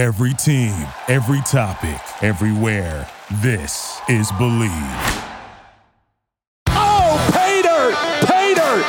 Every team, every topic, everywhere. This is Bleav. Oh, pay dirt! Pay dirt!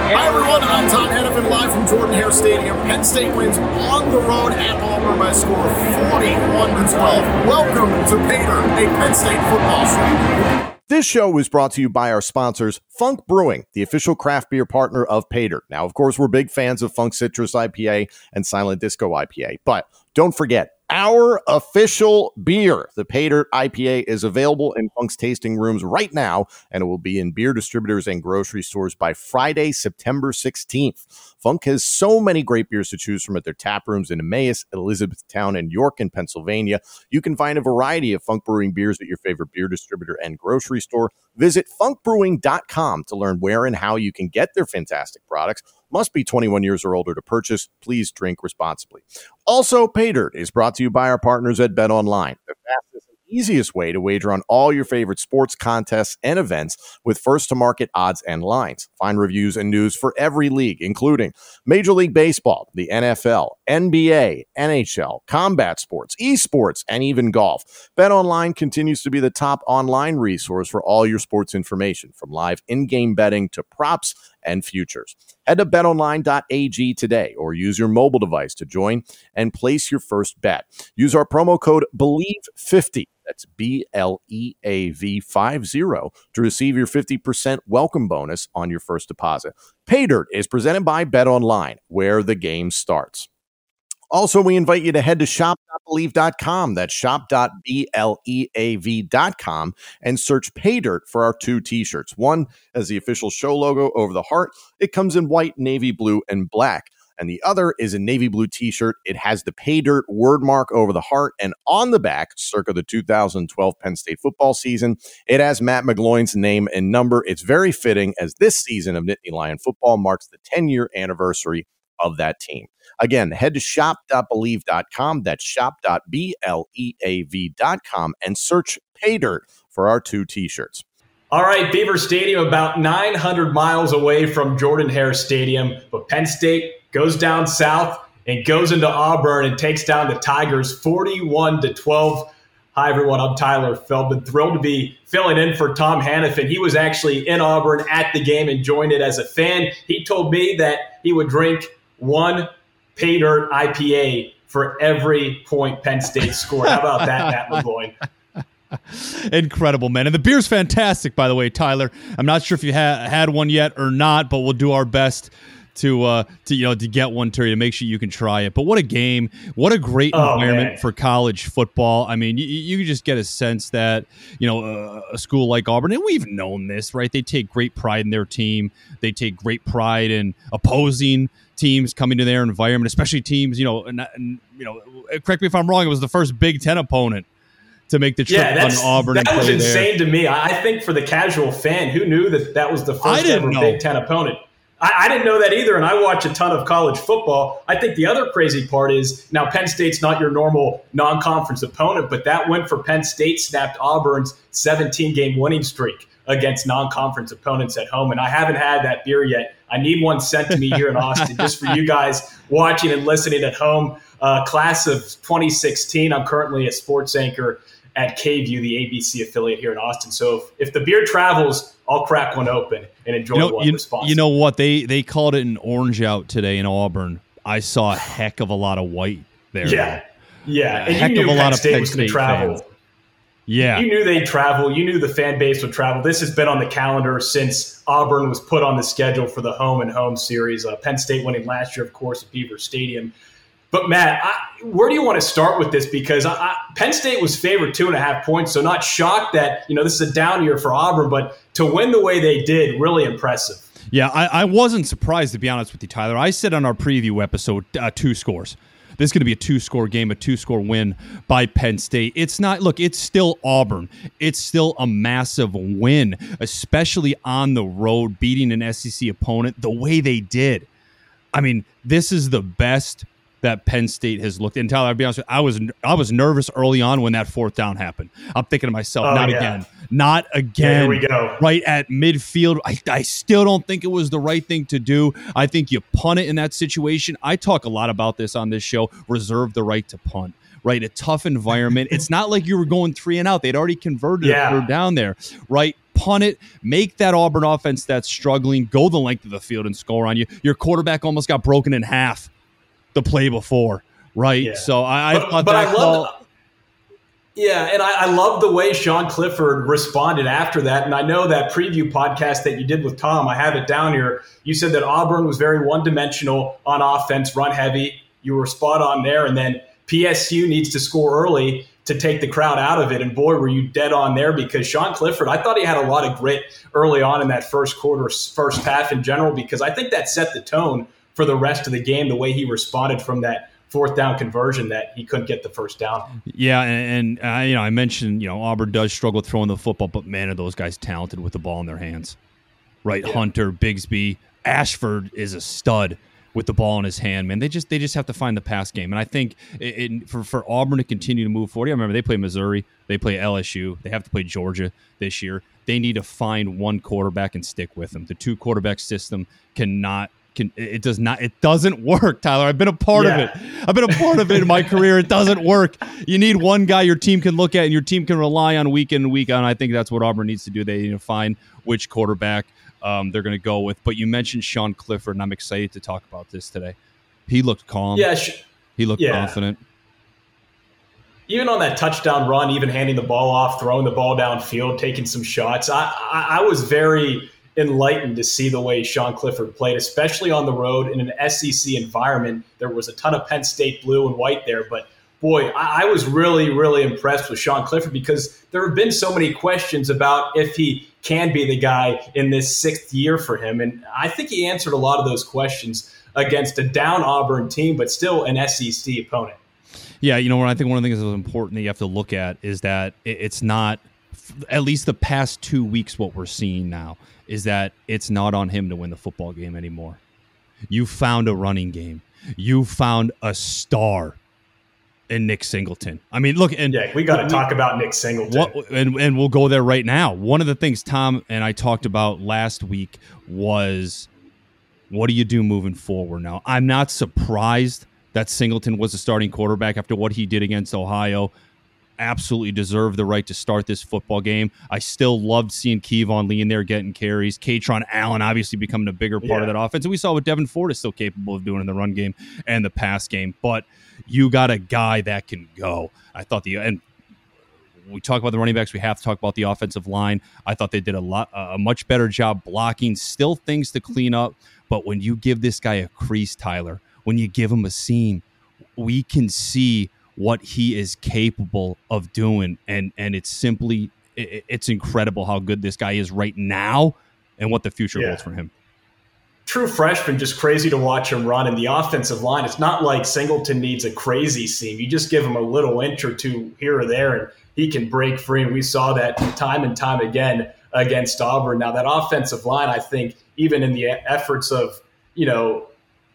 Hi everyone, I'm Tom Hennepin live from Jordan Hare Stadium. Penn State wins on the road at Auburn by a score of 41 to 12. Welcome to Paydirt, a Penn State football show. This show is brought to you by our sponsors, Funk Brewing, the official craft beer partner of Paydirt. Now, of course, we're big fans of Funk Citrus IPA and Silent Disco IPA, but don't forget, our official beer, the Paydirt IPA, is available in Funk's tasting rooms right now, and it will be in beer distributors and grocery stores by Friday, September 16th. Funk has so many great beers to choose from at their tap rooms in Emmaus, Elizabethtown, and York in Pennsylvania. You can find a variety of Funk Brewing beers at your favorite beer distributor and grocery store. Visit funkbrewing.com to learn where and how you can get their fantastic products. Must be 21 years or older to purchase. Please drink responsibly. Also, Paydirt is brought to you by our partners at Bet Online, the fastest easiest way to wager on all your favorite sports contests and events with first to market odds and lines. Find reviews and news for every league, including Major League Baseball, the NFL, NBA, NHL, combat sports, esports, and even golf. Bet Online continues to be the top online resource for all your sports information, from live in game betting to props and futures. Head to betonline.ag today or use your mobile device to join and place your first bet. Use our promo code BLEAV50. That's B L E A V 50 to receive your 50% welcome bonus on your first deposit. Paydirt is presented by Bet Online, where the game starts. Also, we invite you to head to shop.bleav.com. That's shop.bleav.com and search pay dirt for our two t shirts. One as the official show logo over the heart, it comes in white, navy blue, and black. And the other is a navy blue t shirt. It has the pay dirt word mark over the heart. And on the back, circa the 2012 Penn State football season, it has Matt McGloin's name and number. It's very fitting as this season of Nittany Lion football marks the 10 year anniversary of that team. Again, head to shop.bleav.com. That's shop.bleav.com and search dirt for our two t shirts. All right, Beaver Stadium, about 900 miles away from Jordan Hare Stadium, but Penn State goes down south and goes into Auburn and takes down the Tigers 41 to 12. Hi, everyone. I'm Tyler Feldman. Thrilled to be filling in for Tom Hannafin. He was actually in Auburn at the game and joined it as a fan. He told me that he would drink one pay dirt IPA for every point Penn State scored. How about that, Matt McGloin? Incredible, man. And the beer's fantastic, by the way, Tyler. I'm not sure if you ha- had one yet or not, but we'll do our best to uh to you know to get one to you to make sure you can try it. But what a game! What a great Oh, environment man. for college football. I mean, you, you just get a sense that you know uh, a school like Auburn, and we've known this, right? They take great pride in their team. They take great pride in opposing teams coming to their environment, especially teams. You know, and, and, you know, correct me if I'm wrong. It was the first Big Ten opponent to make the trip Yeah, on Auburn. that and was play there. insane to me. I think for the casual fan, who knew that that was the first ever know. Big Ten opponent? I, I didn't know that either, and I watch a ton of college football. I think the other crazy part is now Penn State's not your normal non-conference opponent, but that win for Penn State snapped Auburn's 17-game winning streak against non-conference opponents at home, and I haven't had that beer yet. I need one sent to me here in Austin, just for you guys watching and listening at home. Uh, class of 2016. I'm currently a sports anchor at KVUE, the ABC affiliate here in Austin. So if, if the beer travels, I'll crack one open and enjoy You know, one you, you know what they they called it an orange out today in Auburn. I saw a heck of a lot of white there. yeah, yeah, A and heck you of a Penn lot of State Penn was going State to travel. fans. Yeah. You knew they'd travel. You knew the fan base would travel. This has been on the calendar since Auburn was put on the schedule for the home and home series. Uh, Penn State winning last year, of course, at Beaver Stadium. But Matt, I, where do you want to start with this? Because I, I, Penn State was favored two and a half points, so not shocked that you know this is a down year for Auburn, but to win the way they did, really impressive. Yeah, I, I wasn't surprised to be honest with you, Tyler. I said on our preview episode uh, two scores. This is going to be a two score game, a two score win by Penn State. It's not, look, it's still Auburn. It's still a massive win, especially on the road, beating an SEC opponent the way they did. I mean, this is the best that Penn State has looked. And Tyler, I'll be honest, with you, I was I was nervous early on when that fourth down happened. I'm thinking to myself, Oh, not yeah. again, not again. here we go. Right at midfield, I, I still don't think it was the right thing to do. I think you punt it in that situation. I talk a lot about this on this show. Reserve the right to punt. Right, a tough environment. it's not like you were going three and out. They'd already converted Yeah. down there. Right, punt it, make that Auburn offense that's struggling go the length of the field and score on you. Your quarterback almost got broken in half the play before, right? Yeah. So I, I But, thought but that I call- love. Yeah, and I, I love the way Sean Clifford responded after that. And I know that preview podcast that you did with Tom, I have it down here. You said that Auburn was very one dimensional on offense, run heavy. You were spot on there. And then PSU needs to score early to take the crowd out of it. And boy, were you dead on there because Sean Clifford, I thought he had a lot of grit early on in that first quarter, first half in general, because I think that set the tone for the rest of the game, the way he responded from that fourth down conversion that he couldn't get the first down. Yeah, and, and uh, you know, I mentioned you know Auburn does struggle throwing the football, but man, are those guys talented with the ball in their hands, right? Hunter, Bigsby, Ashford is a stud with the ball in his hand. Man, they just they just have to find the pass game, and I think it, it, for for Auburn to continue to move forward. I remember they play Missouri, they play LSU, they have to play Georgia this year. They need to find one quarterback and stick with them. The two quarterback system cannot. Can, it does not. It doesn't work, Tyler. I've been a part Yeah. of it. I've been a part of it in my career. It doesn't work. You need one guy your team can look at and your team can rely on week in and week out. I think that's what Auburn needs to do. They need to find which quarterback um, they're going to go with. But you mentioned Sean Clifford, and I'm excited to talk about this today. He looked calm. Yeah, sh- He looked yeah. confident. even on that touchdown run, even handing the ball off, throwing the ball downfield, taking some shots, I, I, I was very enlightened to see the way Sean Clifford played, especially on the road in an SEC environment. There was a ton of Penn State blue and white there, but boy, I, I was really, really impressed with Sean Clifford because there have been so many questions about if he can be the guy in this sixth year for him. And I think he answered a lot of those questions against a down Auburn team, but still an SEC opponent. Yeah, you know what I think one of the things that's important that you have to look at is that it's not at least the past two weeks what we're seeing now is that it's not on him to win the football game anymore. You found a running game. You found a star in Nick Singleton. I mean, look, and Yeah, we got to talk about Nick Singleton. what, and, and we'll go there right now. One of the things Tom and I talked about last week was what do you do moving forward now? I'm not surprised that Singleton was a starting quarterback after what he did against Ohio. Absolutely deserved the right to start this football game. I still loved seeing Keyvone Lee in there getting carries. Kaytron Allen obviously becoming a bigger part of that offense. And we saw what Devyn Ford is still capable of doing in the run game and the pass game. But you got a guy that can go. I thought the and we talk about the running backs. We have to talk about the offensive line. I thought they did a lot, a much better job blocking. Still things to clean up, but when you give this guy a crease, Tyler, when you give him a seam, we can see what he is capable of doing, and and it's simply, i- it's incredible how good this guy is right now, and what the future Yeah. holds for him. True freshman, just crazy to watch him run. And the offensive line, it's not like Singleton needs a crazy seam. You just give him a little inch or two here or there, and he can break free. And we saw that time and time again against Auburn. Now, that offensive line, I think, even in the efforts of, you know,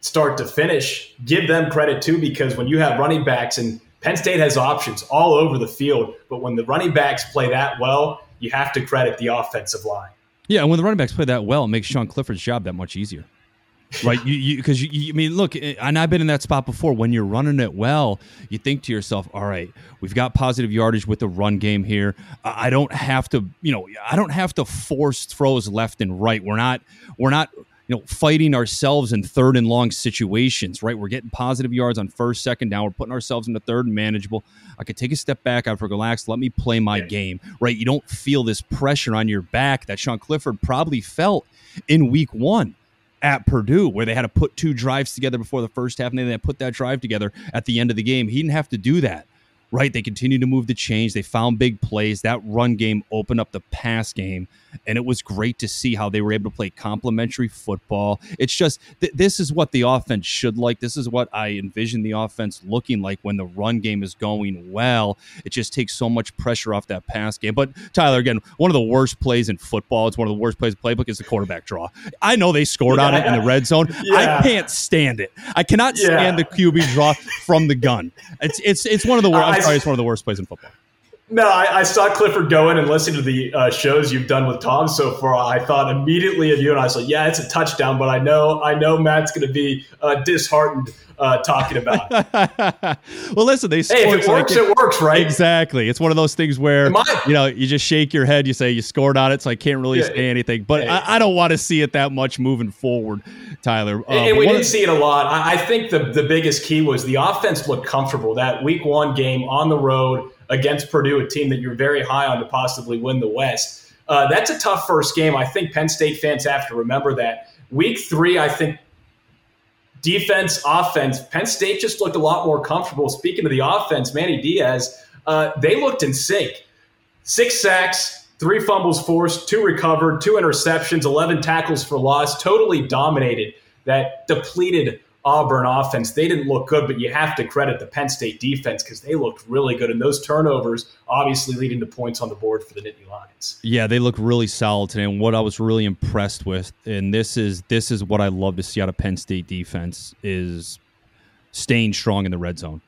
start to finish, give them credit too, because when you have running backs and Penn State has options all over the field, but when the running backs play that well, you have to credit the offensive line. Yeah, and when the running backs play that well, it makes Sean Clifford's job that much easier. Right, you because you, you, I mean, look, eh, and I've been in that spot before. When you're running it well, you think to yourself, "All right, we've got positive yardage with the run game here. I don't have to, you know, I don't have to force throws left and right. We're not, we're not, you know, fighting ourselves in third and long situations. Right, we're getting positive yards on first, second down. We're putting ourselves into third and manageable. I could take a step back. I relax. Let me play my game. Right, you don't feel this pressure on your back that Sean Clifford probably felt in Week One at Purdue, where they had to put two drives together before the first half, and then they put that drive together at the end of the game. He didn't have to do that right? They continued to move the change. They found big plays. That run game opened up the pass game. And it was great to see how they were able to play complementary football. It's just, th- this is what the offense should like. This is what I envision the offense looking like when the run game is going well. It just takes so much pressure off that pass game. But Tyler, again, one of the worst plays in football, it's one of the worst plays in playbook is the quarterback draw. I know they scored yeah. on it in the red zone. Yeah. I can't stand it. I cannot yeah. stand the QB draw from the gun. It's it's it's one of the worst sorry, it's one of the worst plays in football. No, I, I, saw Clifford going and listening to the uh, shows you've done with Tom so far. I thought immediately of you, and I was like, "Yeah, it's a touchdown," but I know, I know Matt's going to be uh, disheartened uh, talking about. well, listen, they hey, if it works, like it, it, works, right? Exactly. It's one of those things where I, you know you just shake your head, you say you scored on it, so I can't really yeah, say anything. But I, I, don't want to see it that much moving forward, Tyler. And, we didn't see it a lot. I, I think the the biggest key was the offense looked comfortable. That Week One game on the road against Purdue, a team that you're very high on to possibly win the West. Uh, that's a tough first game. I think Penn State fans have to remember that. Week three, I think defense, offense, Penn State just looked a lot more comfortable. Speaking of the offense, Manny Diaz, uh, they looked in sync. Six sacks, three fumbles forced, two recovered, two interceptions, 11 tackles for loss, totally dominated that depleted Auburn offense, they didn't look good, but you have to credit the Penn State defense because they looked really good. And those turnovers obviously leading to points on the board for the Nittany Lions. Yeah, they look really solid today. And what I was really impressed with, and this is this is what I love to see out of Penn State defense, is staying strong in the red zone.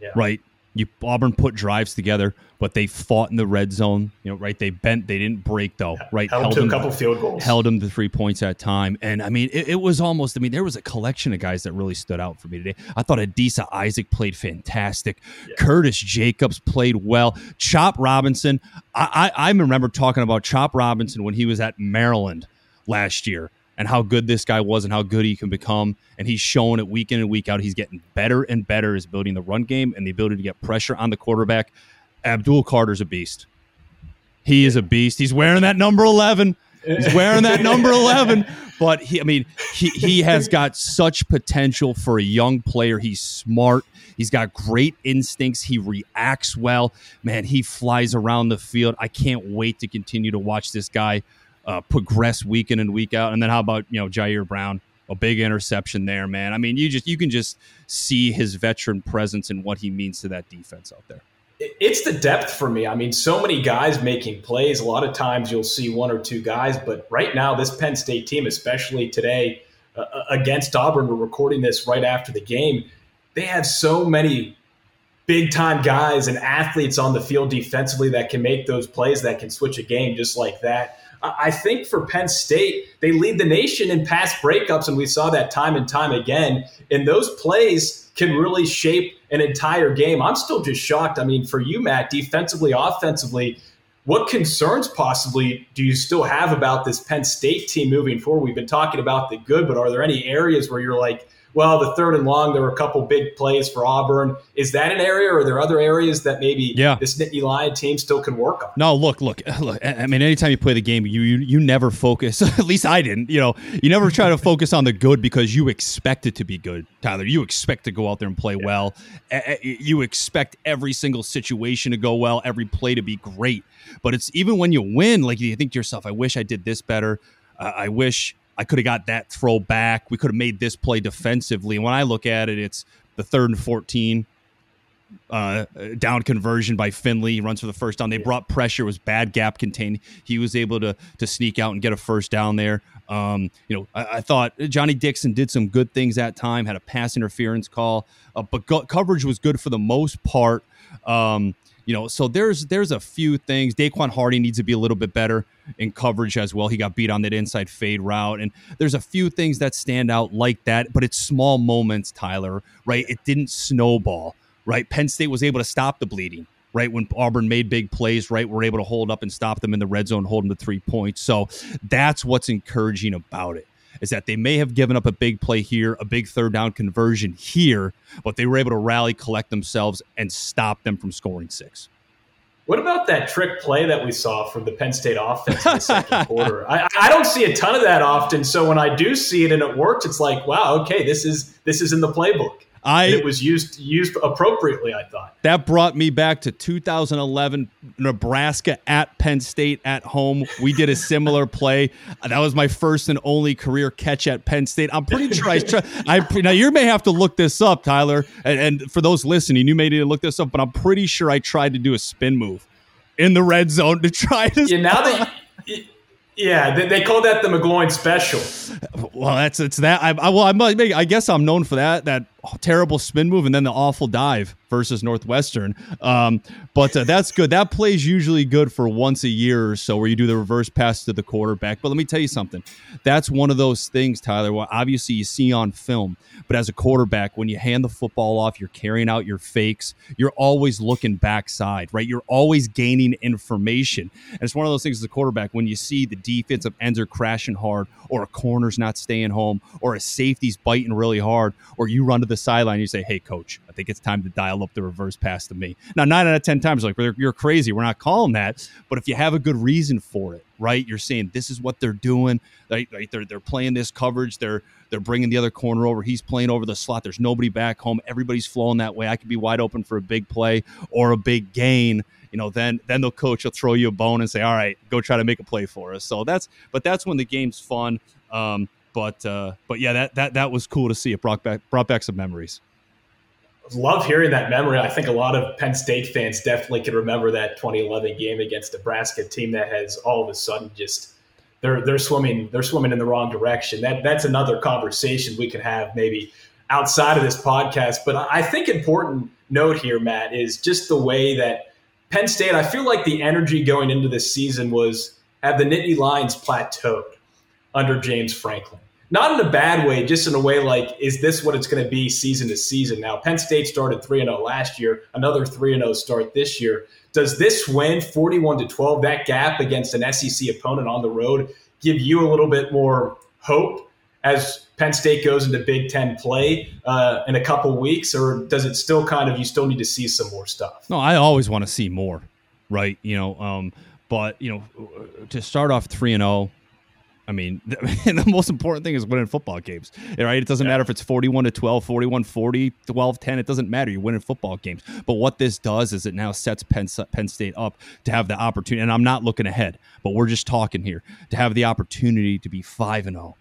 Yeah. Right? You Auburn put drives together, but they fought in the red zone. You know, right? They bent, they didn't break though. Right? Held, held them, a couple field goals. Held them to three points at time. And I mean, it, it, was almost. I mean, there was a collection of guys that really stood out for me today. I thought Adisa Isaac played fantastic. Yeah. Curtis Jacobs played well. Chop Robinson. I, I I remember talking about Chop Robinson when he was at Maryland last year and how good this guy was and how good he can become. And he's showing it week in and week out. He's getting better and better as building the run game and the ability to get pressure on the quarterback. Abdul Carter's a beast. He is a beast. He's wearing that number 11. He's wearing that number 11. But he, I mean, he, he has got such potential for a young player. He's smart. He's got great instincts. He reacts well. Man, he flies around the field. I can't wait to continue to watch this guy uh, progress week in and week out. And then how about you know Ji'Ayir Brown, a big interception there, man. I mean, you just you can just see his veteran presence and what he means to that defense out there. It's the depth for me. I mean, so many guys making plays. A lot of times you'll see one or two guys, but right now this Penn State team, especially today uh, uh against Auburn, we're recording this right after the game. They have so many big time guys and athletes on the field defensively that can make those plays that can switch a game just like that. I think for Penn State, they lead the nation in pass breakups, and we saw that time and time again. And those plays can really shape an entire game. I'm still just shocked. I mean, for you, Matt, defensively, offensively, what concerns possibly do you still have about this Penn State team moving forward? We've been talking about the good, but are there any areas where you're like, well, the third and long, there were a couple big plays for Auburn. Is that an area, or are there other areas that maybe yeah. this Nittany Lion team still can work on? No, look, look, look. I mean, anytime you play the game, you you, you never focus. at least I didn't. You know, you never try to focus on the good because you expect it to be good, Tyler. You expect to go out there and play yeah. well. You expect every single situation to go well, every play to be great. But it's even when you win, like you think to yourself, "I wish I did this better." Uh, I wish I could have got that throw back. We could have made this play defensively. And when I look at it, it's the third and 14 uh, down conversion by Finley. He runs for the first down. They brought pressure. It was bad gap contained. He was able to to sneak out and get a first down there. Um, you know, I, I, thought Johnny Dixon did some good things that time. Had a pass interference call, uh, but go- coverage was good for the most part. Um, you know, so there's there's a few things. Daequan Hardy needs to be a little bit better in coverage as well. He got beat on that inside fade route, and there's a few things that stand out like that. But it's small moments, Tyler. Right? It didn't snowball. Right? Penn State was able to stop the bleeding. Right when Auburn made big plays, right, we're able to hold up and stop them in the red zone, hold them to three points. So that's what's encouraging about it is that they may have given up a big play here, a big third down conversion here, but they were able to rally, collect themselves, and stop them from scoring six. What about that trick play that we saw from the Penn State offense in the second quarter? I, I, don't see a ton of that often. So when I do see it and it works, it's like, wow, okay, this is this is in the playbook. I it was used used appropriately. I thought that brought me back to 2011 Nebraska at Penn State at home. We did a similar play. That was my first and only career catch at Penn State. I'm pretty sure I, try, I now you may have to look this up, Tyler, and, and for those listening, you may need to look this up. But I'm pretty sure I tried to do a spin move in the red zone to try to. Yeah, now that. Yeah, they, they, call that the McGloin special. Well, that's it's that. I, I well, I, I guess I'm known for that. That terrible spin move and then the awful dive versus Northwestern. Um, but uh, that's good. That plays usually good for once a year or so, where you do the reverse pass to the quarterback. But let me tell you something. That's one of those things, Tyler. Well, obviously you see on film, but as a quarterback, when you hand the football off, you're carrying out your fakes. You're always looking backside, right? You're always gaining information. And it's one of those things as a quarterback when you see the defensive ends are crashing hard, or a corner's not staying home, or a safety's biting really hard, or you run to the sideline, you say, "Hey, coach, I think it's time to dial up the reverse pass to me." Now, nine out of ten times, like you're crazy. We're not calling that. But if you have a good reason for it, right? You're saying this is what they're doing. Right? They're they're playing this coverage. They're they're bringing the other corner over. He's playing over the slot. There's nobody back home. Everybody's flowing that way. I could be wide open for a big play or a big gain you know, then then the coach will throw you a bone and say, "All right, go try to make a play for us." So that's, but that's when the game's fun. Um, but uh, but yeah, that that that was cool to see. It brought back brought back some memories. Love hearing that memory. I think a lot of Penn State fans definitely can remember that 2011 game against Nebraska team that has all of a sudden just they're they're swimming they're swimming in the wrong direction. That that's another conversation we can have maybe outside of this podcast. But I think important note here, Matt, is just the way that Penn State. I feel like the energy going into this season was have the Nittany Lions plateaued under James Franklin not in a bad way, just in a way like, is this what it's going to be season to season? Now, Penn State started 3 0 last year, another 3 0 start this year. Does this win 41 to 12, that gap against an SEC opponent on the road, give you a little bit more hope as Penn State goes into Big Ten play uh, in a couple weeks, or does it still kind of you still need to see some more stuff? No, I always want to see more, right? You know, um, but you know, to start off three and zero, oh, I mean, the, the, most important thing is winning football games, right? It doesn't yeah. matter if it's 41 to 12, 41 40, 12 10. It doesn't matter. You're winning football games. But what this does is it now sets Penn, Penn State up to have the opportunity. And I'm not looking ahead, but we're just talking here to have the opportunity to be 5 and 0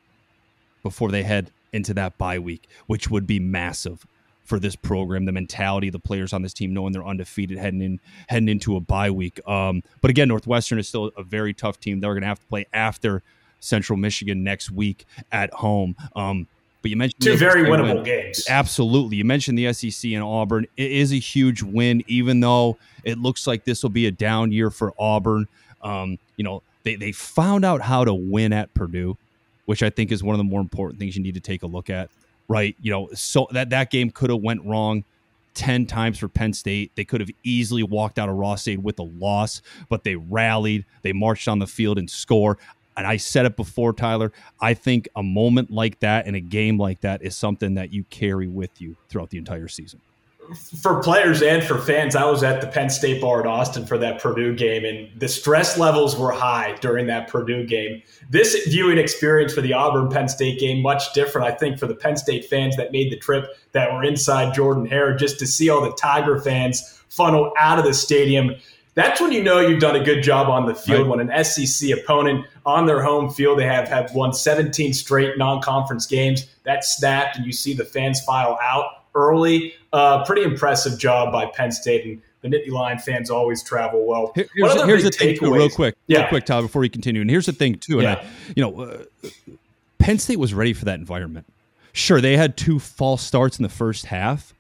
before they head into that bye week, which would be massive for this program, the mentality of the players on this team, knowing they're undefeated heading in heading into a bye week. Um, but again, Northwestern is still a very tough team. They're going to have to play after Central Michigan next week at home. Um, but you mentioned two very winnable win. games. Absolutely. You mentioned the SEC and Auburn. It is a huge win, even though it looks like this will be a down year for Auburn. Um, you know, they, they found out how to win at Purdue, which I think is one of the more important things you need to take a look at. Right. You know, so that, that game could have went wrong. 10 times for Penn State. They could have easily walked out of Ross-Ade with a loss, but they rallied. They marched on the field and score and I said it before, Tyler. I think a moment like that in a game like that is something that you carry with you throughout the entire season. For players and for fans, I was at the Penn State bar at Austin for that Purdue game, and the stress levels were high during that Purdue game. This viewing experience for the Auburn Penn State game much different. I think for the Penn State fans that made the trip that were inside Jordan Hare, just to see all the Tiger fans funnel out of the stadium that's when you know you've done a good job on the field. Right. When an SEC opponent on their home field, they have, have won 17 straight non conference games. That snapped, and you see the fans file out early. Uh, pretty impressive job by Penn State. And the Nittany Lion fans always travel well. Here's, here's the thing, too, real quick, yeah. real quick, Tyler, before we continue. And here's the thing, too. And yeah. I, you know, uh, Penn State was ready for that environment. Sure, they had two false starts in the first half,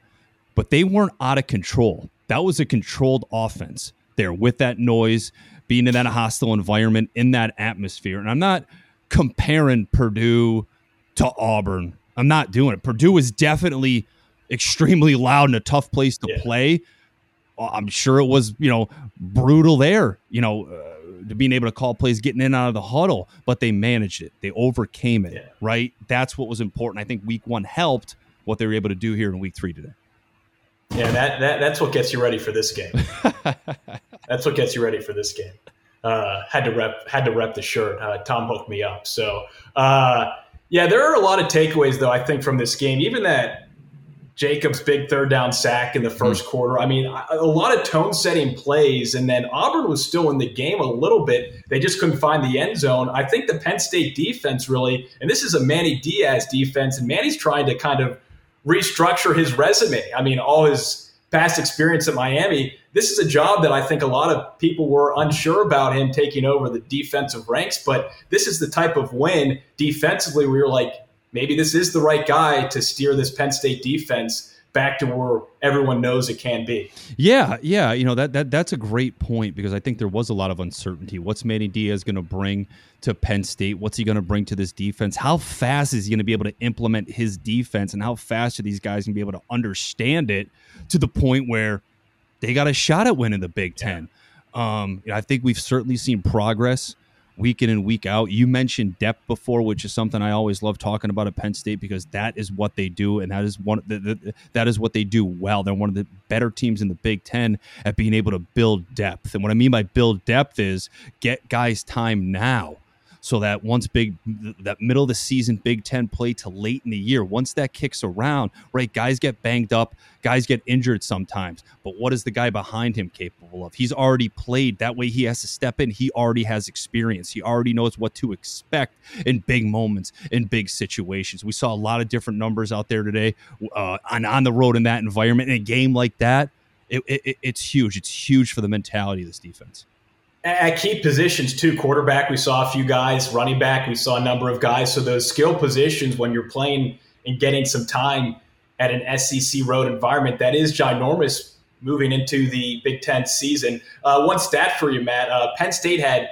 but they weren't out of control. That was a controlled offense there with that noise, being in that hostile environment, in that atmosphere. And I'm not comparing Purdue to Auburn. I'm not doing it. Purdue is definitely extremely loud and a tough place to yeah. play. Uh, I'm sure it was, you know, brutal there, you know, uh, to being able to call plays, getting in out of the huddle, but they managed it. They overcame it, yeah. right? That's what was important. I think week one helped what they were able to do here in week three today. Yeah, that, that that's what gets you ready for this game. that's what gets you ready for this game. Uh, had to rep had to rep the shirt. Uh, Tom hooked me up. So uh, yeah, there are a lot of takeaways though. I think from this game, even that Jacobs' big third down sack in the 1st mm quarter. I mean, a lot of tone setting plays, and then Auburn was still in the game a little bit. They just couldn't find the end zone. I think the Penn State defense really, and this is a Manny Diaz defense, and Manny's trying to kind of restructure his resume. I mean, all his past experience at Miami. This is a job that I think a lot of people were unsure about him taking over the defensive ranks, but this is the type of win defensively where you're like, maybe this is the right guy to steer this Penn State defense back to where everyone knows it can be. Yeah, yeah, you know that that that's a great point because I think there was a lot of uncertainty. What's Manny Diaz going to bring to Penn State? What's he going to bring to this defense? How fast is he going to be able to implement his defense, and how fast are these guys going to be able to understand it to the point where they got a shot at winning the Big Ten? Um, I think we've certainly seen progress week in and week out. You mentioned depth before, which is something I always love talking about at Penn State because that is what they do, and that is one the, the, that is what they do well. They're one of the better teams in the Big Ten at being able to build depth. And what I mean by build depth is get guys time now so that once big that middle of the season Big Ten play to late in the year, once that kicks around, right, guys get banged up, guys get injured sometimes. But what is the guy behind him capable of? He's already played. That way he has to step in. He already has experience. He already knows what to expect in big moments, in big situations. We saw a lot of different numbers out there today uh, on, on the road in that environment. In a game like that, it, it, it's huge. It's huge for the mentality of this defense at key positions too quarterback we saw a few guys running back we saw a number of guys. So those skill positions when you're playing and getting some time at an sec road environment that is ginormous moving into the big ten season. Uh, one stat for you matt uh, penn state had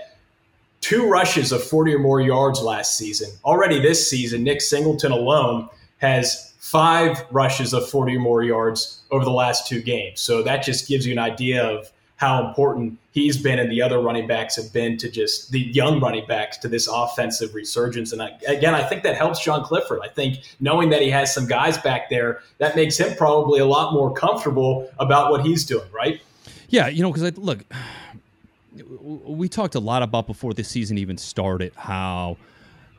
two rushes of 40 or more yards last season. Already this season nick singleton alone has five rushes of 40 or more yards over the last two games. So that just gives you an idea of how important he's been and the other running backs have been to just the young running backs to this offensive resurgence. And I, again, I think that helps Sean Clifford. I think knowing that he has some guys back there, that makes him probably a lot more comfortable about what he's doing, right? Yeah, you know, because look, we talked a lot about before the season even started how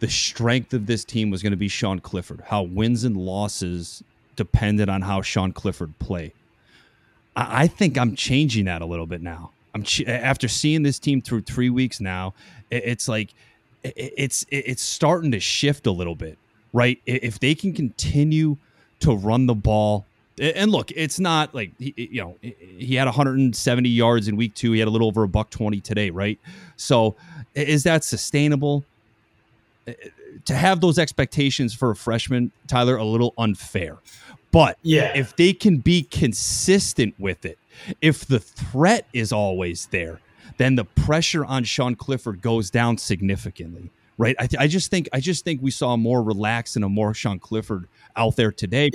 the strength of this team was going to be Sean Clifford, how wins and losses depended on how Sean Clifford played. I think I'm changing that a little bit now. I'm ch- after seeing this team through three weeks now. It's like it's it's starting to shift a little bit, right? If they can continue to run the ball, and look, it's not like you know he had 170 yards in week two. He had a little over a buck 20 today, right? So is that sustainable? To have those expectations for a freshman, Tyler, a little unfair. But yeah. if they can be consistent with it, if the threat is always there, then the pressure on Sean Clifford goes down significantly. Right. I, th- I just think I just think we saw a more relaxed and a more Sean Clifford out there today.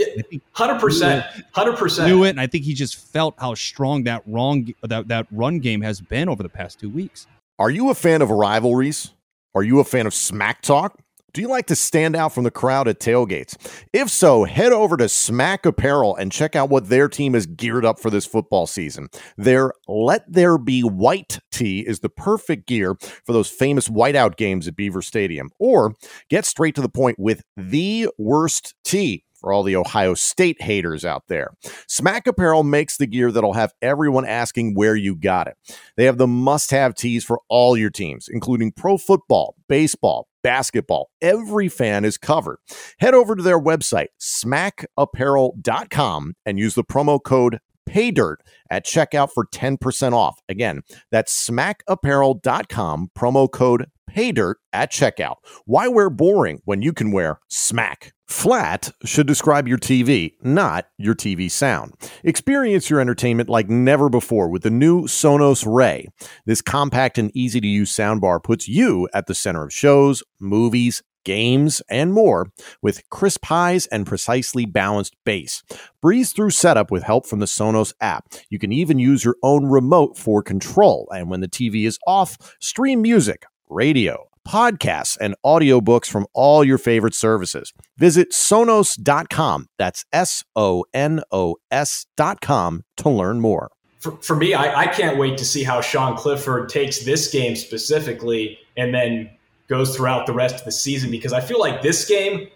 Hundred percent, hundred percent knew it, and I think he just felt how strong that wrong that that run game has been over the past two weeks. Are you a fan of rivalries? Are you a fan of smack talk? Do you like to stand out from the crowd at tailgates? If so, head over to Smack Apparel and check out what their team is geared up for this football season. Their Let There Be White tee is the perfect gear for those famous whiteout games at Beaver Stadium. Or get straight to the point with the worst tee for all the Ohio State haters out there. Smack Apparel makes the gear that'll have everyone asking where you got it. They have the must have tees for all your teams, including pro football, baseball, basketball. Every fan is covered. Head over to their website, smackapparel.com, and use the promo code PAYDIRT at checkout for 10% off. Again, that's smackapparel.com, promo code PAYDIRT at checkout. Why wear boring when you can wear smack? Flat should describe your TV, not your TV sound. Experience your entertainment like never before with the new Sonos Ray. This compact and easy to use soundbar puts you at the center of shows, movies, games, and more with crisp highs and precisely balanced bass. Breeze through setup with help from the Sonos app. You can even use your own remote for control. And when the TV is off, stream music, radio, podcasts, and audiobooks from all your favorite services. Visit Sonos.com. That's S O N O S.com to learn more. For, for me, I, I can't wait to see how Sean Clifford takes this game specifically and then goes throughout the rest of the season because I feel like this game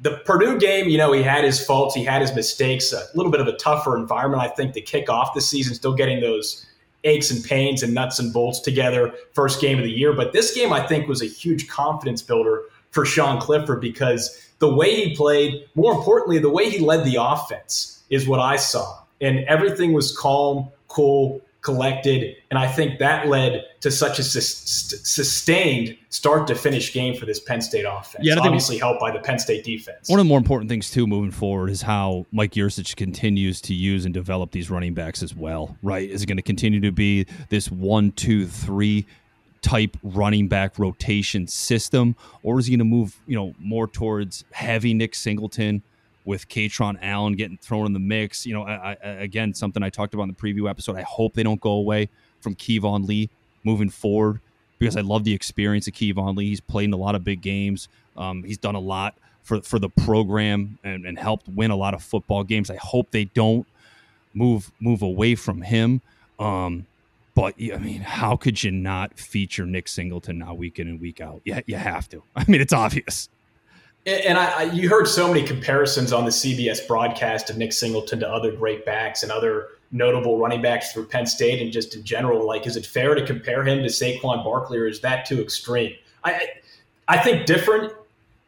the Purdue game, you know, he had his faults, he had his mistakes, a little bit of a tougher environment, I think, to kick off the season, still getting those aches and pains and nuts and bolts together first game of the year. But this game, I think, was a huge confidence builder for Sean Clifford because the way he played, more importantly, the way he led the offense is what I saw. And everything was calm, cool, collected. And I think that led to such a sus- sustained start to finish game for this Penn State offense. Yeah, obviously helped by the Penn State defense. One of the more important things too moving forward is how Mike Yurcich continues to use and develop these running backs as well. Right? Is it going to continue to be this one, two, three? type running back rotation system, or is he going to move, you know, more towards heavy Nick Singleton, with Kaytron Allen getting thrown in the mix. You know, I, I, again, something I talked about in the preview episode. I hope they don't go away from Keyvone Lee moving forward because I love the experience of Keyvone Lee. He's played in a lot of big games. Um, he's done a lot for, for the program and, and helped win a lot of football games. I hope they don't move move away from him. Um, but I mean, how could you not feature Nick Singleton now week in and week out? Yeah, you, you have to. I mean, it's obvious. And I, I, you heard so many comparisons on the CBS broadcast of Nick Singleton to other great backs and other notable running backs through Penn State and just in general. Like, is it fair to compare him to Saquon Barkley, or is that too extreme? I, I think different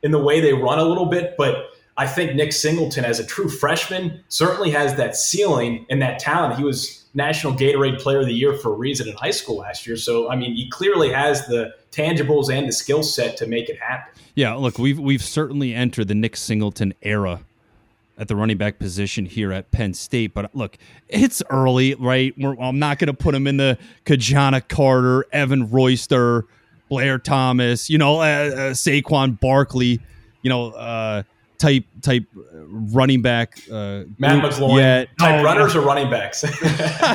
in the way they run a little bit, but I think Nick Singleton, as a true freshman, certainly has that ceiling and that talent. He was National Gatorade Player of the Year for a reason in high school last year. So, I mean, he clearly has the tangibles and the skill set to make it happen. Yeah, look, we've we've certainly entered the Nick Singleton era at the running back position here at Penn State. But look, it's early, right? We're, I'm not going to put him in the Ki-Jana Carter, Evan Royster, Blair Thomas, you know, uh, uh, Saquon Barkley, you know, uh, type type running back. Uh, Matt McGloin. Yet. Type oh, runners or running backs?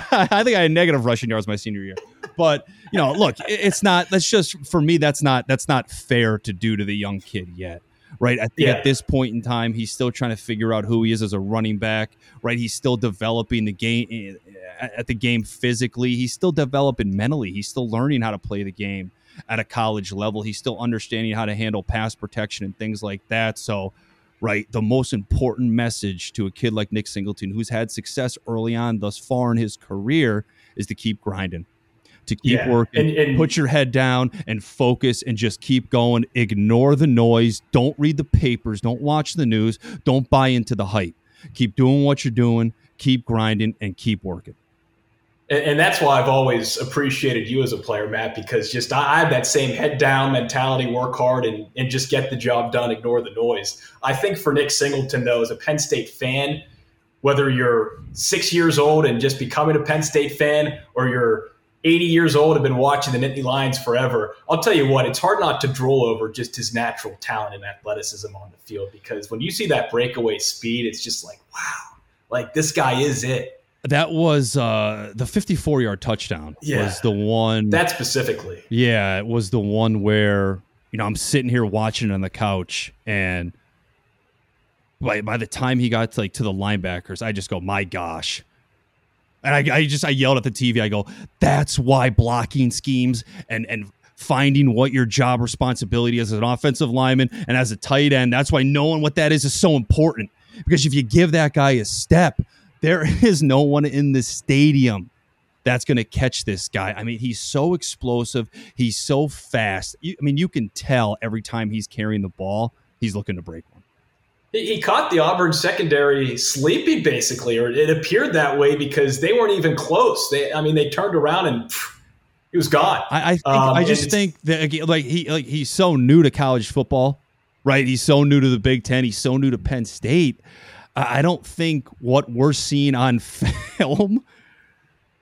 I think I had negative rushing yards my senior year. But you know, look, it's not. That's just for me. That's not. That's not fair to do to the young kid yet. Right. I think yeah. at this point in time, he's still trying to figure out who he is as a running back. Right. He's still developing the game eh, at the game physically. He's still developing mentally. He's still learning how to play the game at a college level. He's still understanding how to handle pass protection and things like that. So right? The most important message to a kid like Nick Singleton, who's had success early on thus far in his career, is to keep grinding, to keep yeah. working, and, and, put your head down and focus and just keep going. Ignore the noise. Don't read the papers. Don't watch the news. Don't buy into the hype. Keep doing what you're doing. Keep grinding and keep working and, that's why I've always appreciated you as a player, Matt, because just I, have that same head down mentality, work hard, and, and just get the job done, ignore the noise. I think for Nick Singleton, though, as a Penn State fan, whether you're six years old and just becoming a Penn State fan, or you're 80 years old and been watching the Nittany Lions forever, I'll tell you what, it's hard not to drool over just his natural talent and athleticism on the field because when you see that breakaway speed, it's just like, wow, like this guy is it. That was uh, the 54 yard touchdown. Yeah. Was the one that specifically. Yeah, it was the one where you know I'm sitting here watching on the couch, and by by the time he got to, like to the linebackers, I just go, my gosh. And I, I just I yelled at the TV. I go, that's why blocking schemes and and finding what your job responsibility is as an offensive lineman and as a tight end. That's why knowing what that is is so important. Because if you give that guy a step, there is no one in the stadium that's going to catch this guy. I mean, he's so explosive. He's so fast. I mean, you can tell every time he's carrying the ball, he's looking to break one. He caught the Auburn secondary sleepy, basically, or it appeared that way because they weren't even close. They, I mean, they turned around and he was gone. I, I, think, um, I just think that like he like he's so new to college football, right? He's so new to the Big Ten. He's so new to Penn State. I don't think what we're seeing on film,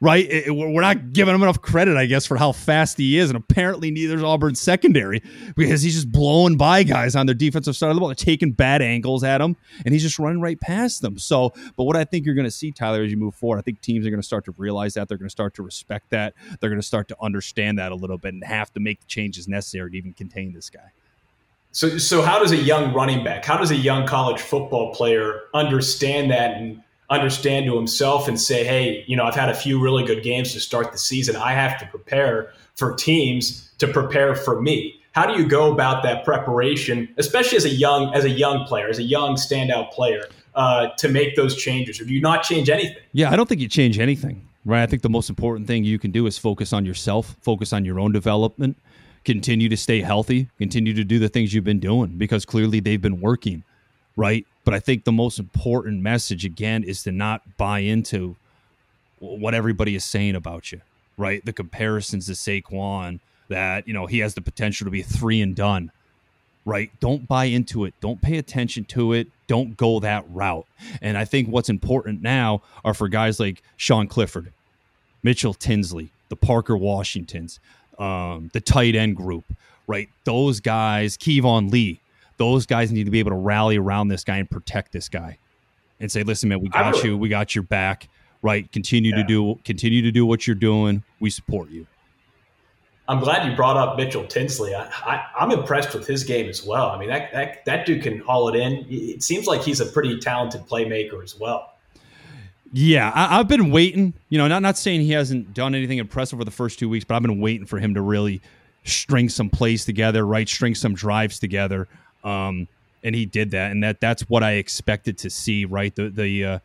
right? It, we're not giving him enough credit, I guess, for how fast he is. And apparently, neither is Auburn's secondary because he's just blowing by guys on their defensive side of the ball. They're taking bad angles at him, and he's just running right past them. So, but what I think you're going to see, Tyler, as you move forward, I think teams are going to start to realize that. They're going to start to respect that. They're going to start to understand that a little bit and have to make the changes necessary to even contain this guy. So, so how does a young running back, how does a young college football player understand that and understand to himself and say, hey, you know, I've had a few really good games to start the season. I have to prepare for teams to prepare for me. how do you go about that preparation, especially as a young as a young player, as a young standout player, uh, to make those changes, or do you not change anything? Yeah, I don't think you change anything, right? I think the most important thing you can do is focus on yourself, focus on your own development, continue to stay healthy, continue to do the things you've been doing because clearly they've been working, right? But I think the most important message again is to not buy into what everybody is saying about you, right? The comparisons to Saquon that, you know, he has the potential to be three and done, right? Don't buy into it. Don't pay attention to it. Don't go that route. And I think what's important now are for guys like Sean Clifford, Mitchell Tinsley, the Parker Washingtons, um, the tight end group, right? Those guys, Keyvone Lee, those guys need to be able to rally around this guy and protect this guy and say, listen, man, we got really, you. We got your back right? Continue yeah. to do continue to do what you're doing. We support you. I'm glad you brought up Mitchell Tinsley. I, I, am I'm impressed with his game as well. I mean, that, that that dude can haul it in. It seems like he's a pretty talented playmaker as well. Yeah, I, have been waiting. You know, not not saying he hasn't done anything impressive for the first two weeks, but I've been waiting for him to really string some plays together, right? String some drives together. Um, and he did that, and that that's what I expected to see, right? The the uh,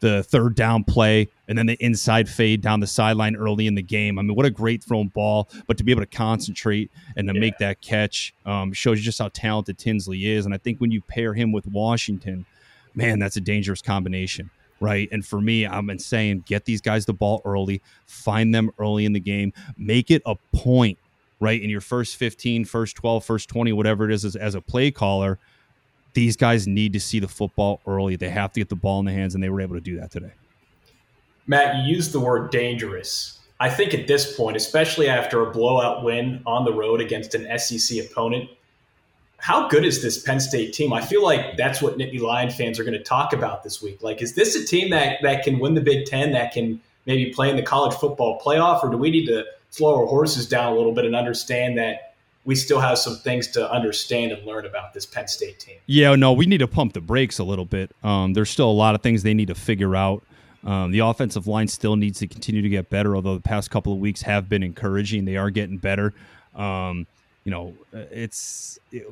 the third down play and then the inside fade down the sideline early in the game. I mean, what a great thrown ball, but to be able to concentrate and to yeah. make that catch um, shows you just how talented Tinsley is. And I think when you pair him with Washington, man, that's a dangerous combination. Right. And for me, been saying get these guys the ball early, find them early in the game, make it a point, right? In your first 15, first 12, first 20, whatever it is, as, as a play caller, these guys need to see the football early. They have to get the ball in the hands, and they were able to do that today. Matt, you used the word dangerous. I think at this point, especially after a blowout win on the road against an SEC opponent, how good is this Penn State team? I feel like that's what Nittany Lion fans are going to talk about this week. Like, is this a team that that can win the Big Ten, that can maybe play in the college football playoff, or do we need to slow our horses down a little bit and understand that we still have some things to understand and learn about this Penn State team. Yeah, no, we need to pump the brakes a little bit. Um, there's still a lot of things they need to figure out. Um, the offensive line still needs to continue to get better, although the past couple of weeks have been encouraging. They are getting better. Um, you know, it's it,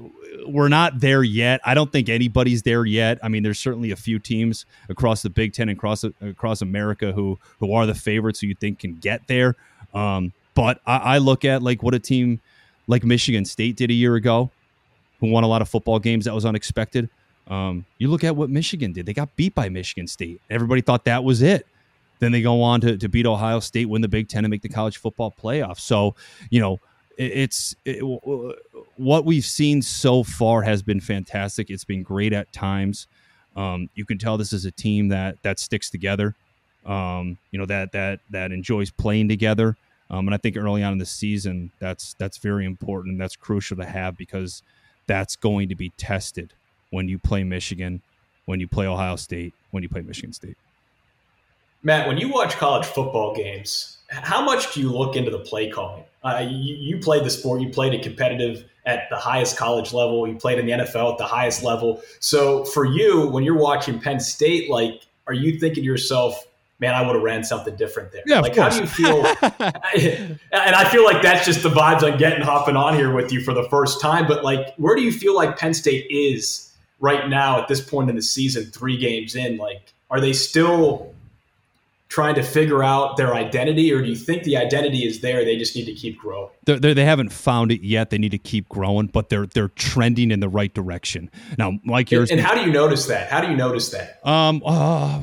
we're not there yet. I don't think anybody's there yet. I mean, there's certainly a few teams across the Big Ten and across across America who who are the favorites who you think can get there. Um, but I, I look at like what a team like Michigan State did a year ago, who won a lot of football games that was unexpected. Um, you look at what Michigan did; they got beat by Michigan State. Everybody thought that was it. Then they go on to, to beat Ohio State, win the Big Ten, and make the college football playoff. So, you know, it's it, what we've seen so far has been fantastic. It's been great at times. Um, you can tell this is a team that that sticks together. Um, you know that that that enjoys playing together. Um, and I think early on in the season, that's that's very important that's crucial to have because that's going to be tested when you play Michigan, when you play Ohio State, when you play Michigan State. Matt, when you watch college football games, how much do you look into the play calling? Uh, you, you played the sport, you played it competitive at the highest college level, you played in the NFL at the highest level. So for you, when you're watching Penn State, like, are you thinking to yourself, man, I would have ran something different there. Yeah, like, how do you feel? and I feel like that's just the vibes I'm getting hopping on here with you for the first time. But like, where do you feel like Penn State is right now at this point in the season, three games in? Like, are they still trying to figure out their identity, or do you think the identity is there? They just need to keep growing. They're, they're, they have not found it yet. They need to keep growing, but they're they're trending in the right direction now. Like yours, and, and how do you notice that? How do you notice that? Um. Uh,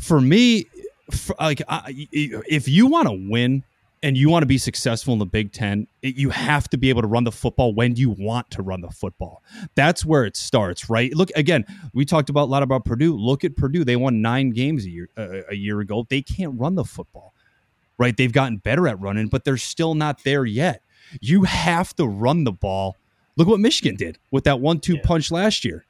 for me, for, like I, if you want to win and you want to be successful in the Big Ten, it, you have to be able to run the football when you want to run the football. That's where it starts, right? Look again. We talked about a lot about Purdue. Look at Purdue; they won nine games a year uh, a year ago. They can't run the football, right? They've gotten better at running, but they're still not there yet. You have to run the ball. Look what Michigan did with that one-two yeah. punch last year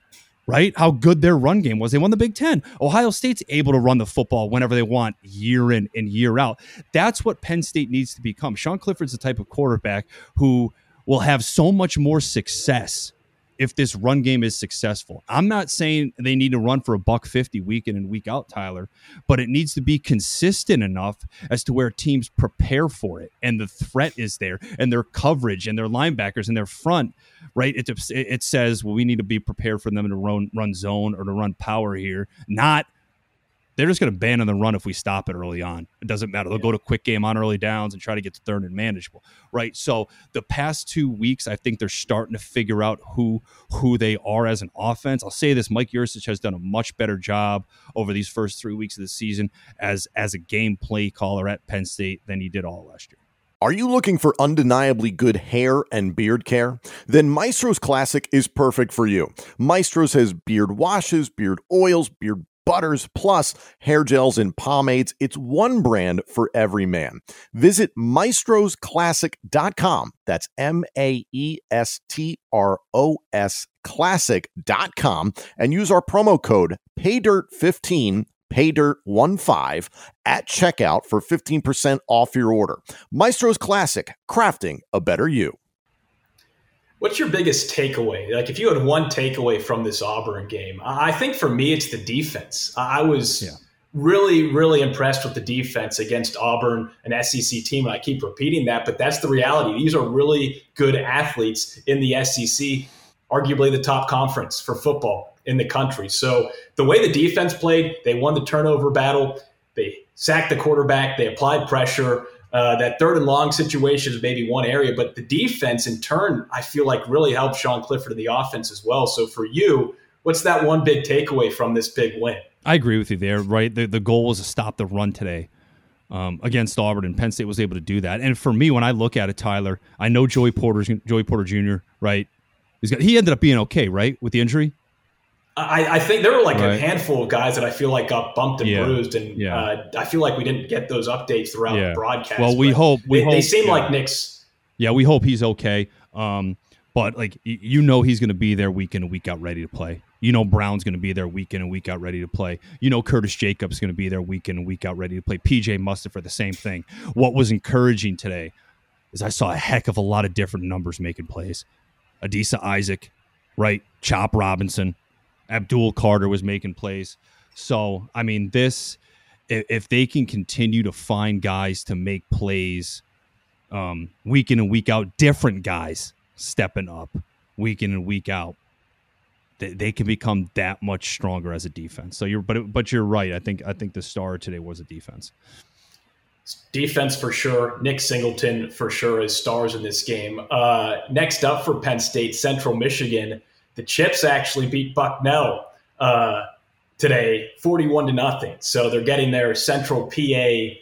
right? How good their run game was. They won the Big Ten. Ohio State's able to run the football whenever they want, year in and year out. That's what Penn State needs to become. Sean Clifford's the type of quarterback who will have so much more success if this run game is successful. I'm not saying they need to run for a buck 50 week in and week out, Tyler, but it needs to be consistent enough as to where teams prepare for it and the threat is there and their coverage and their linebackers and their front, right? It, it says, well, we need to be prepared for them to run, run zone or to run power here, not they're just going to ban on the run if we stop it early on. It doesn't matter. They'll go to quick game on early downs and try to get to third and manageable, right? So the past two weeks, I think they're starting to figure out who who they are as an offense. I'll say this: Mike Yurcich has done a much better job over these first three weeks of the season as as a game play caller at Penn State than he did all last year. Are you looking for undeniably good hair and beard care? Then Maestro's Classic is perfect for you. Maestro's has beard washes, beard oils, beard butters, plus hair gels and pomades. It's one brand for every man. Visit maestrosclassic.com. That's M A E S T R O S classic.com and use our promo code PAYDIRT15 paydirt15 at checkout for 15% off your order. Maestro's Classic, crafting a better you. What's your biggest takeaway? Like, if you had one takeaway from this Auburn game, I think for me, it's the defense. I was yeah. really, really impressed with the defense against Auburn, an SEC team. And I keep repeating that, but that's the reality. These are really good athletes in the SEC, arguably the top conference for football in the country. So, the way the defense played, they won the turnover battle, they sacked the quarterback, they applied pressure. Uh, that third and long situation is maybe one area, but the defense in turn, I feel like really helped Sean Clifford in the offense as well. So for you, what's that one big takeaway from this big win? I agree with you there, right? The, the goal was to stop the run today um, against Auburn, and Penn State was able to do that. And for me, when I look at it, Tyler, I know Joey Porter, Joey Porter Jr., right? Got, he ended up being okay, right, with the injury. I, I, think there were like right. a handful of guys that I feel like got bumped and yeah. bruised, and yeah. uh, I feel like we didn't get those updates throughout yeah. the broadcast. Well, we hope we they, hope, they seem like Nick's. Yeah, we hope he's okay. Um, but like you know, he's going to be there week in and week out, ready to play. You know, Brown's going to be there week in and week out, ready to play. You know, Curtis Jacobs going to be there week in and week out, ready to play. PJ for the same thing. What was encouraging today is I saw a heck of a lot of different numbers making plays. Adisa Isaac, right? Chop Robinson Abdul Carter was making plays. So, I mean, this, if, they can continue to find guys to make plays um, week in and week out, different guys stepping up week in and week out, they, they can become that much stronger as a defense. So you're, but but you're right. I think I think the star today was a defense. Defense for sure. Nick Singleton for sure is stars in this game. Uh, next up for Penn State, Central Michigan the Chips actually beat Bucknell uh, today, forty-one to nothing. So they're getting their Central PA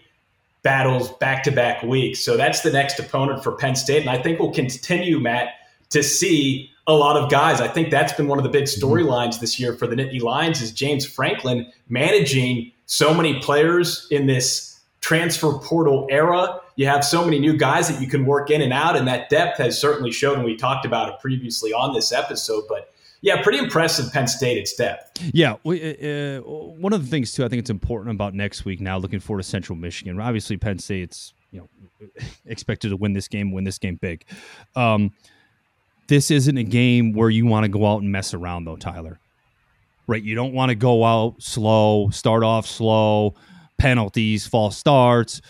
battles back to back weeks. So that's the next opponent for Penn State, and I think we'll continue, Matt, to see a lot of guys. I think that's been one of the big mm-hmm. storylines this year for the Nittany Lions is James Franklin managing so many players in this transfer portal era. You have so many new guys that you can work in and out, and that depth has certainly showed. And we talked about it previously on this episode, but yeah, pretty impressive Penn State its depth. Yeah, we, uh, uh, one of the things too, I think it's important about next week. Now, looking forward to Central Michigan. Obviously, Penn State's you know expected to win this game, win this game big. Um, this isn't a game where you want to go out and mess around, though, Tyler. Right? You don't want to go out slow, start off slow, penalties, false starts,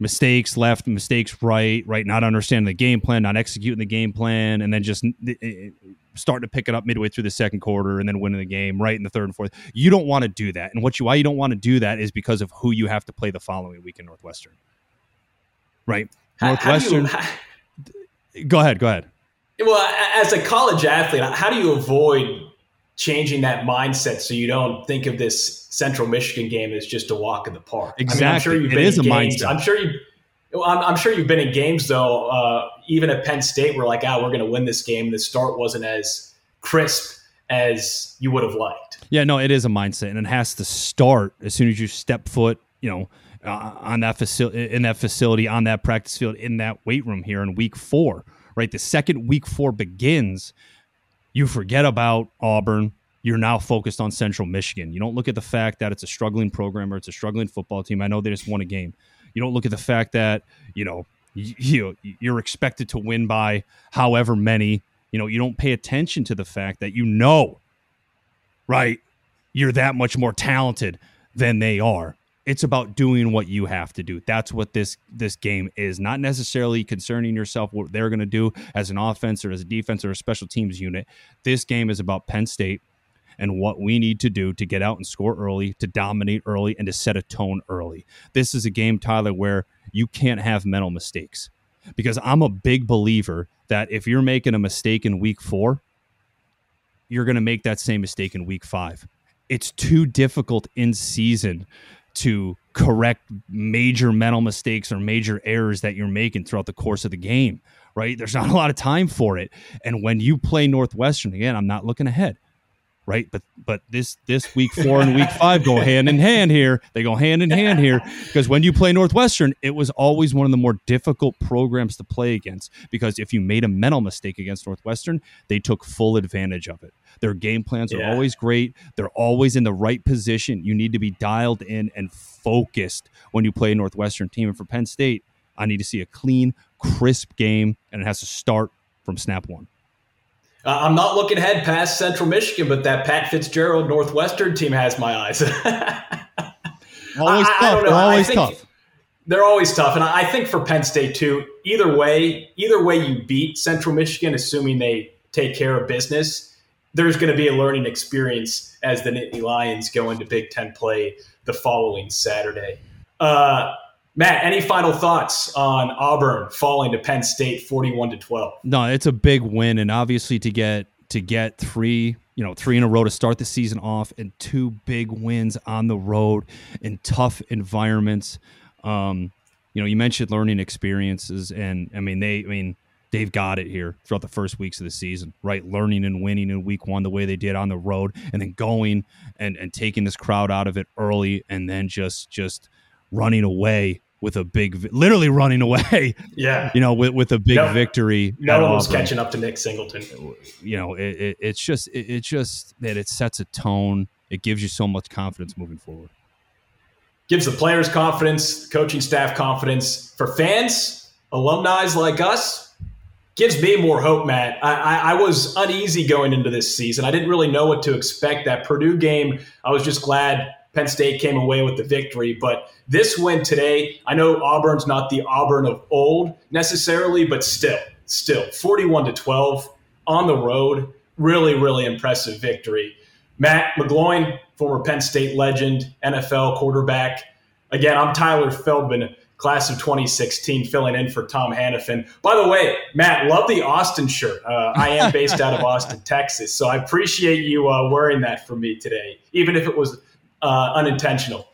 mistakes left, mistakes right, right, not understanding the game plan, not executing the game plan, and then just eh, eh, starting to pick it up midway through the second quarter and then winning the game right in the third and fourth. You don't want to do that. And what you why you don't want to do that is because of who you have to play the following week in Northwestern. Right? Northwestern. How, how you, go ahead, go ahead. Well, as a college athlete, how do you avoid changing that mindset so you don't think of this Central Michigan game as just a walk in the park. Exactly, I mean, I'm sure you've it been is in games. Mindset. I'm sure you. I'm, I'm, sure you've been in games though, uh, even at Penn State, we're like, ah, oh, we're going to win this game. The start wasn't as crisp as you would have liked. Yeah, no, it is a mindset, and it has to start as soon as you step foot. You know, uh, on that facility, in that facility, on that practice field, in that weight room here in week four. Right, the second week four begins you forget about Auburn. You're now focused on Central Michigan. You don't look at the fact that it's a struggling program or it's a struggling football team. I know they just won a game. You don't look at the fact that you know you you're expected to win by however many You know, you don't pay attention to the fact that you know, right? You're that much more talented than they are. It's about doing what you have to do. That's what this this game is. Not necessarily concerning yourself what they're going to do as an offense or as a defense or a special teams unit. This game is about Penn State and what we need to do to get out and score early, to dominate early, and to set a tone early. This is a game, Tyler, where you can't have mental mistakes because I'm a big believer that if you're making a mistake in week four, you're going to make that same mistake in week five. It's too difficult in season to correct major mental mistakes or major errors that you're making throughout the course of the game, right? There's not a lot of time for it. And when you play Northwestern, again, I'm not looking ahead right? But but this this week four and week five go hand in hand here. They go hand in hand here because when you play Northwestern, it was always one of the more difficult programs to play against because if you made a mental mistake against Northwestern, they took full advantage of it. Their game plans are yeah. always great. They're always in the right position. You need to be dialed in and focused when you play a Northwestern team. And for Penn State, I need to see a clean, crisp game, and it has to start from snap one. Uh, I'm not looking ahead past Central Michigan, but that Pat Fitzgerald Northwestern team has my eyes. always I, tough. I They're always tough. They're always tough, and I think for Penn State too. Either way, either way you beat Central Michigan, assuming they take care of business, there's going to be a learning experience as the Nittany Lions go into Big Ten play the following Saturday. Uh, Matt, any final thoughts on Auburn falling to Penn State 41 to 12? No, it's a big win and obviously to get to get 3, you know, 3 in a row to start the season off and two big wins on the road in tough environments. Um, you know, you mentioned learning experiences and I mean they I mean they've got it here throughout the first weeks of the season, right? Learning and winning in week one the way they did on the road, and then going and, and taking this crowd out of it early, and then just just running away with a big, literally running away. Yeah, you know, with, with a big no, victory. No one was catching up to Nick Singleton. You know, it, it, it's just it, it's just that it sets a tone. It gives you so much confidence moving forward. Gives the players confidence, coaching staff confidence. For fans, alumni like us, gives me more hope, Matt. I, I, I, was uneasy going into this season. I didn't really know what to expect. That Purdue game, I was just glad Penn State came away with the victory. But this win today, I know Auburn's not the Auburn of old necessarily, but still, still 41 to 12 on the road. Really, really impressive victory. Matt McGloin, former Penn State legend, NFL quarterback. Again, I'm Tyler Feldman, class of 2016, filling in for Tom Hannafin. By the way, Matt, love the Austin shirt. Uh, I am based out of Austin, Texas, so I appreciate you uh, wearing that for me today, even if it was uh, unintentional.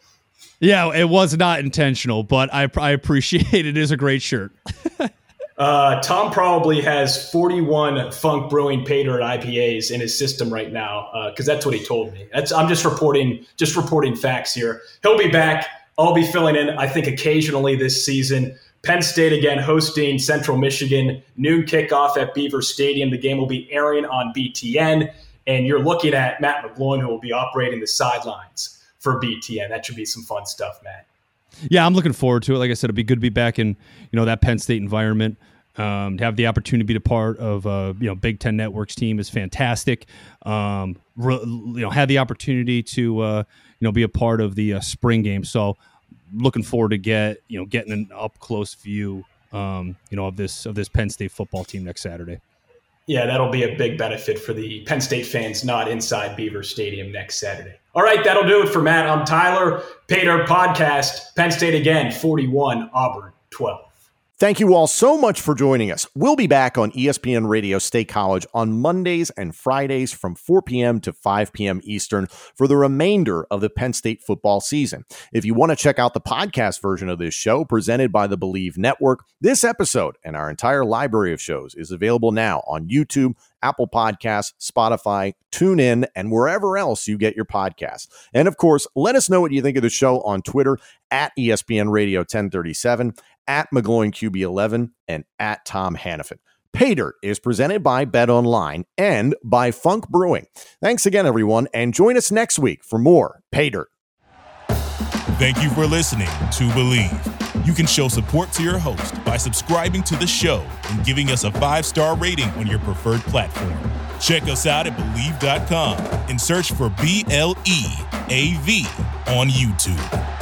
Yeah, it was not intentional, but I, I appreciate it. It is a great shirt. uh, Tom probably has 41 Funk Brewing Pater IPAs in his system right now because uh, that's what he told me. That's, I'm just reporting just reporting facts here. He'll be back. I'll be filling in. I think occasionally this season. Penn State again hosting Central Michigan. Noon kickoff at Beaver Stadium. The game will be airing on BTN, and you're looking at Matt McGloin who will be operating the sidelines for BTN. That should be some fun stuff, Matt. Yeah, I'm looking forward to it. Like I said, it'd be good to be back in you know that Penn State environment. Um, to have the opportunity to be a part of uh, you know Big Ten Networks team is fantastic. Um, re- you know, had the opportunity to uh, you know be a part of the uh, spring game, so looking forward to get you know getting an up close view um, you know of this of this Penn State football team next Saturday. Yeah, that'll be a big benefit for the Penn State fans not inside Beaver Stadium next Saturday. All right, that'll do it for Matt. I'm Tyler Paydirt Podcast. Penn State again, 41, Auburn 12. Thank you all so much for joining us. We'll be back on ESPN Radio State College on Mondays and Fridays from 4 p.m. to 5 p.m. Eastern for the remainder of the Penn State football season. If you want to check out the podcast version of this show presented by the Bleav Network, this episode and our entire library of shows is available now on YouTube, Apple Podcasts, Spotify, TuneIn, and wherever else you get your podcasts. And of course, let us know what you think of the show on Twitter at ESPN Radio 1037 at McGloin QB11, and at Tom Hannafin. Paydirt is presented by BetOnline and by Funk Brewing. Thanks again, everyone, and join us next week for more Paydirt. Thank you for listening to Bleav. You can show support to your host by subscribing to the show and giving us a five star rating on your preferred platform. Check us out at Bleav.com and search for B L E A V on YouTube.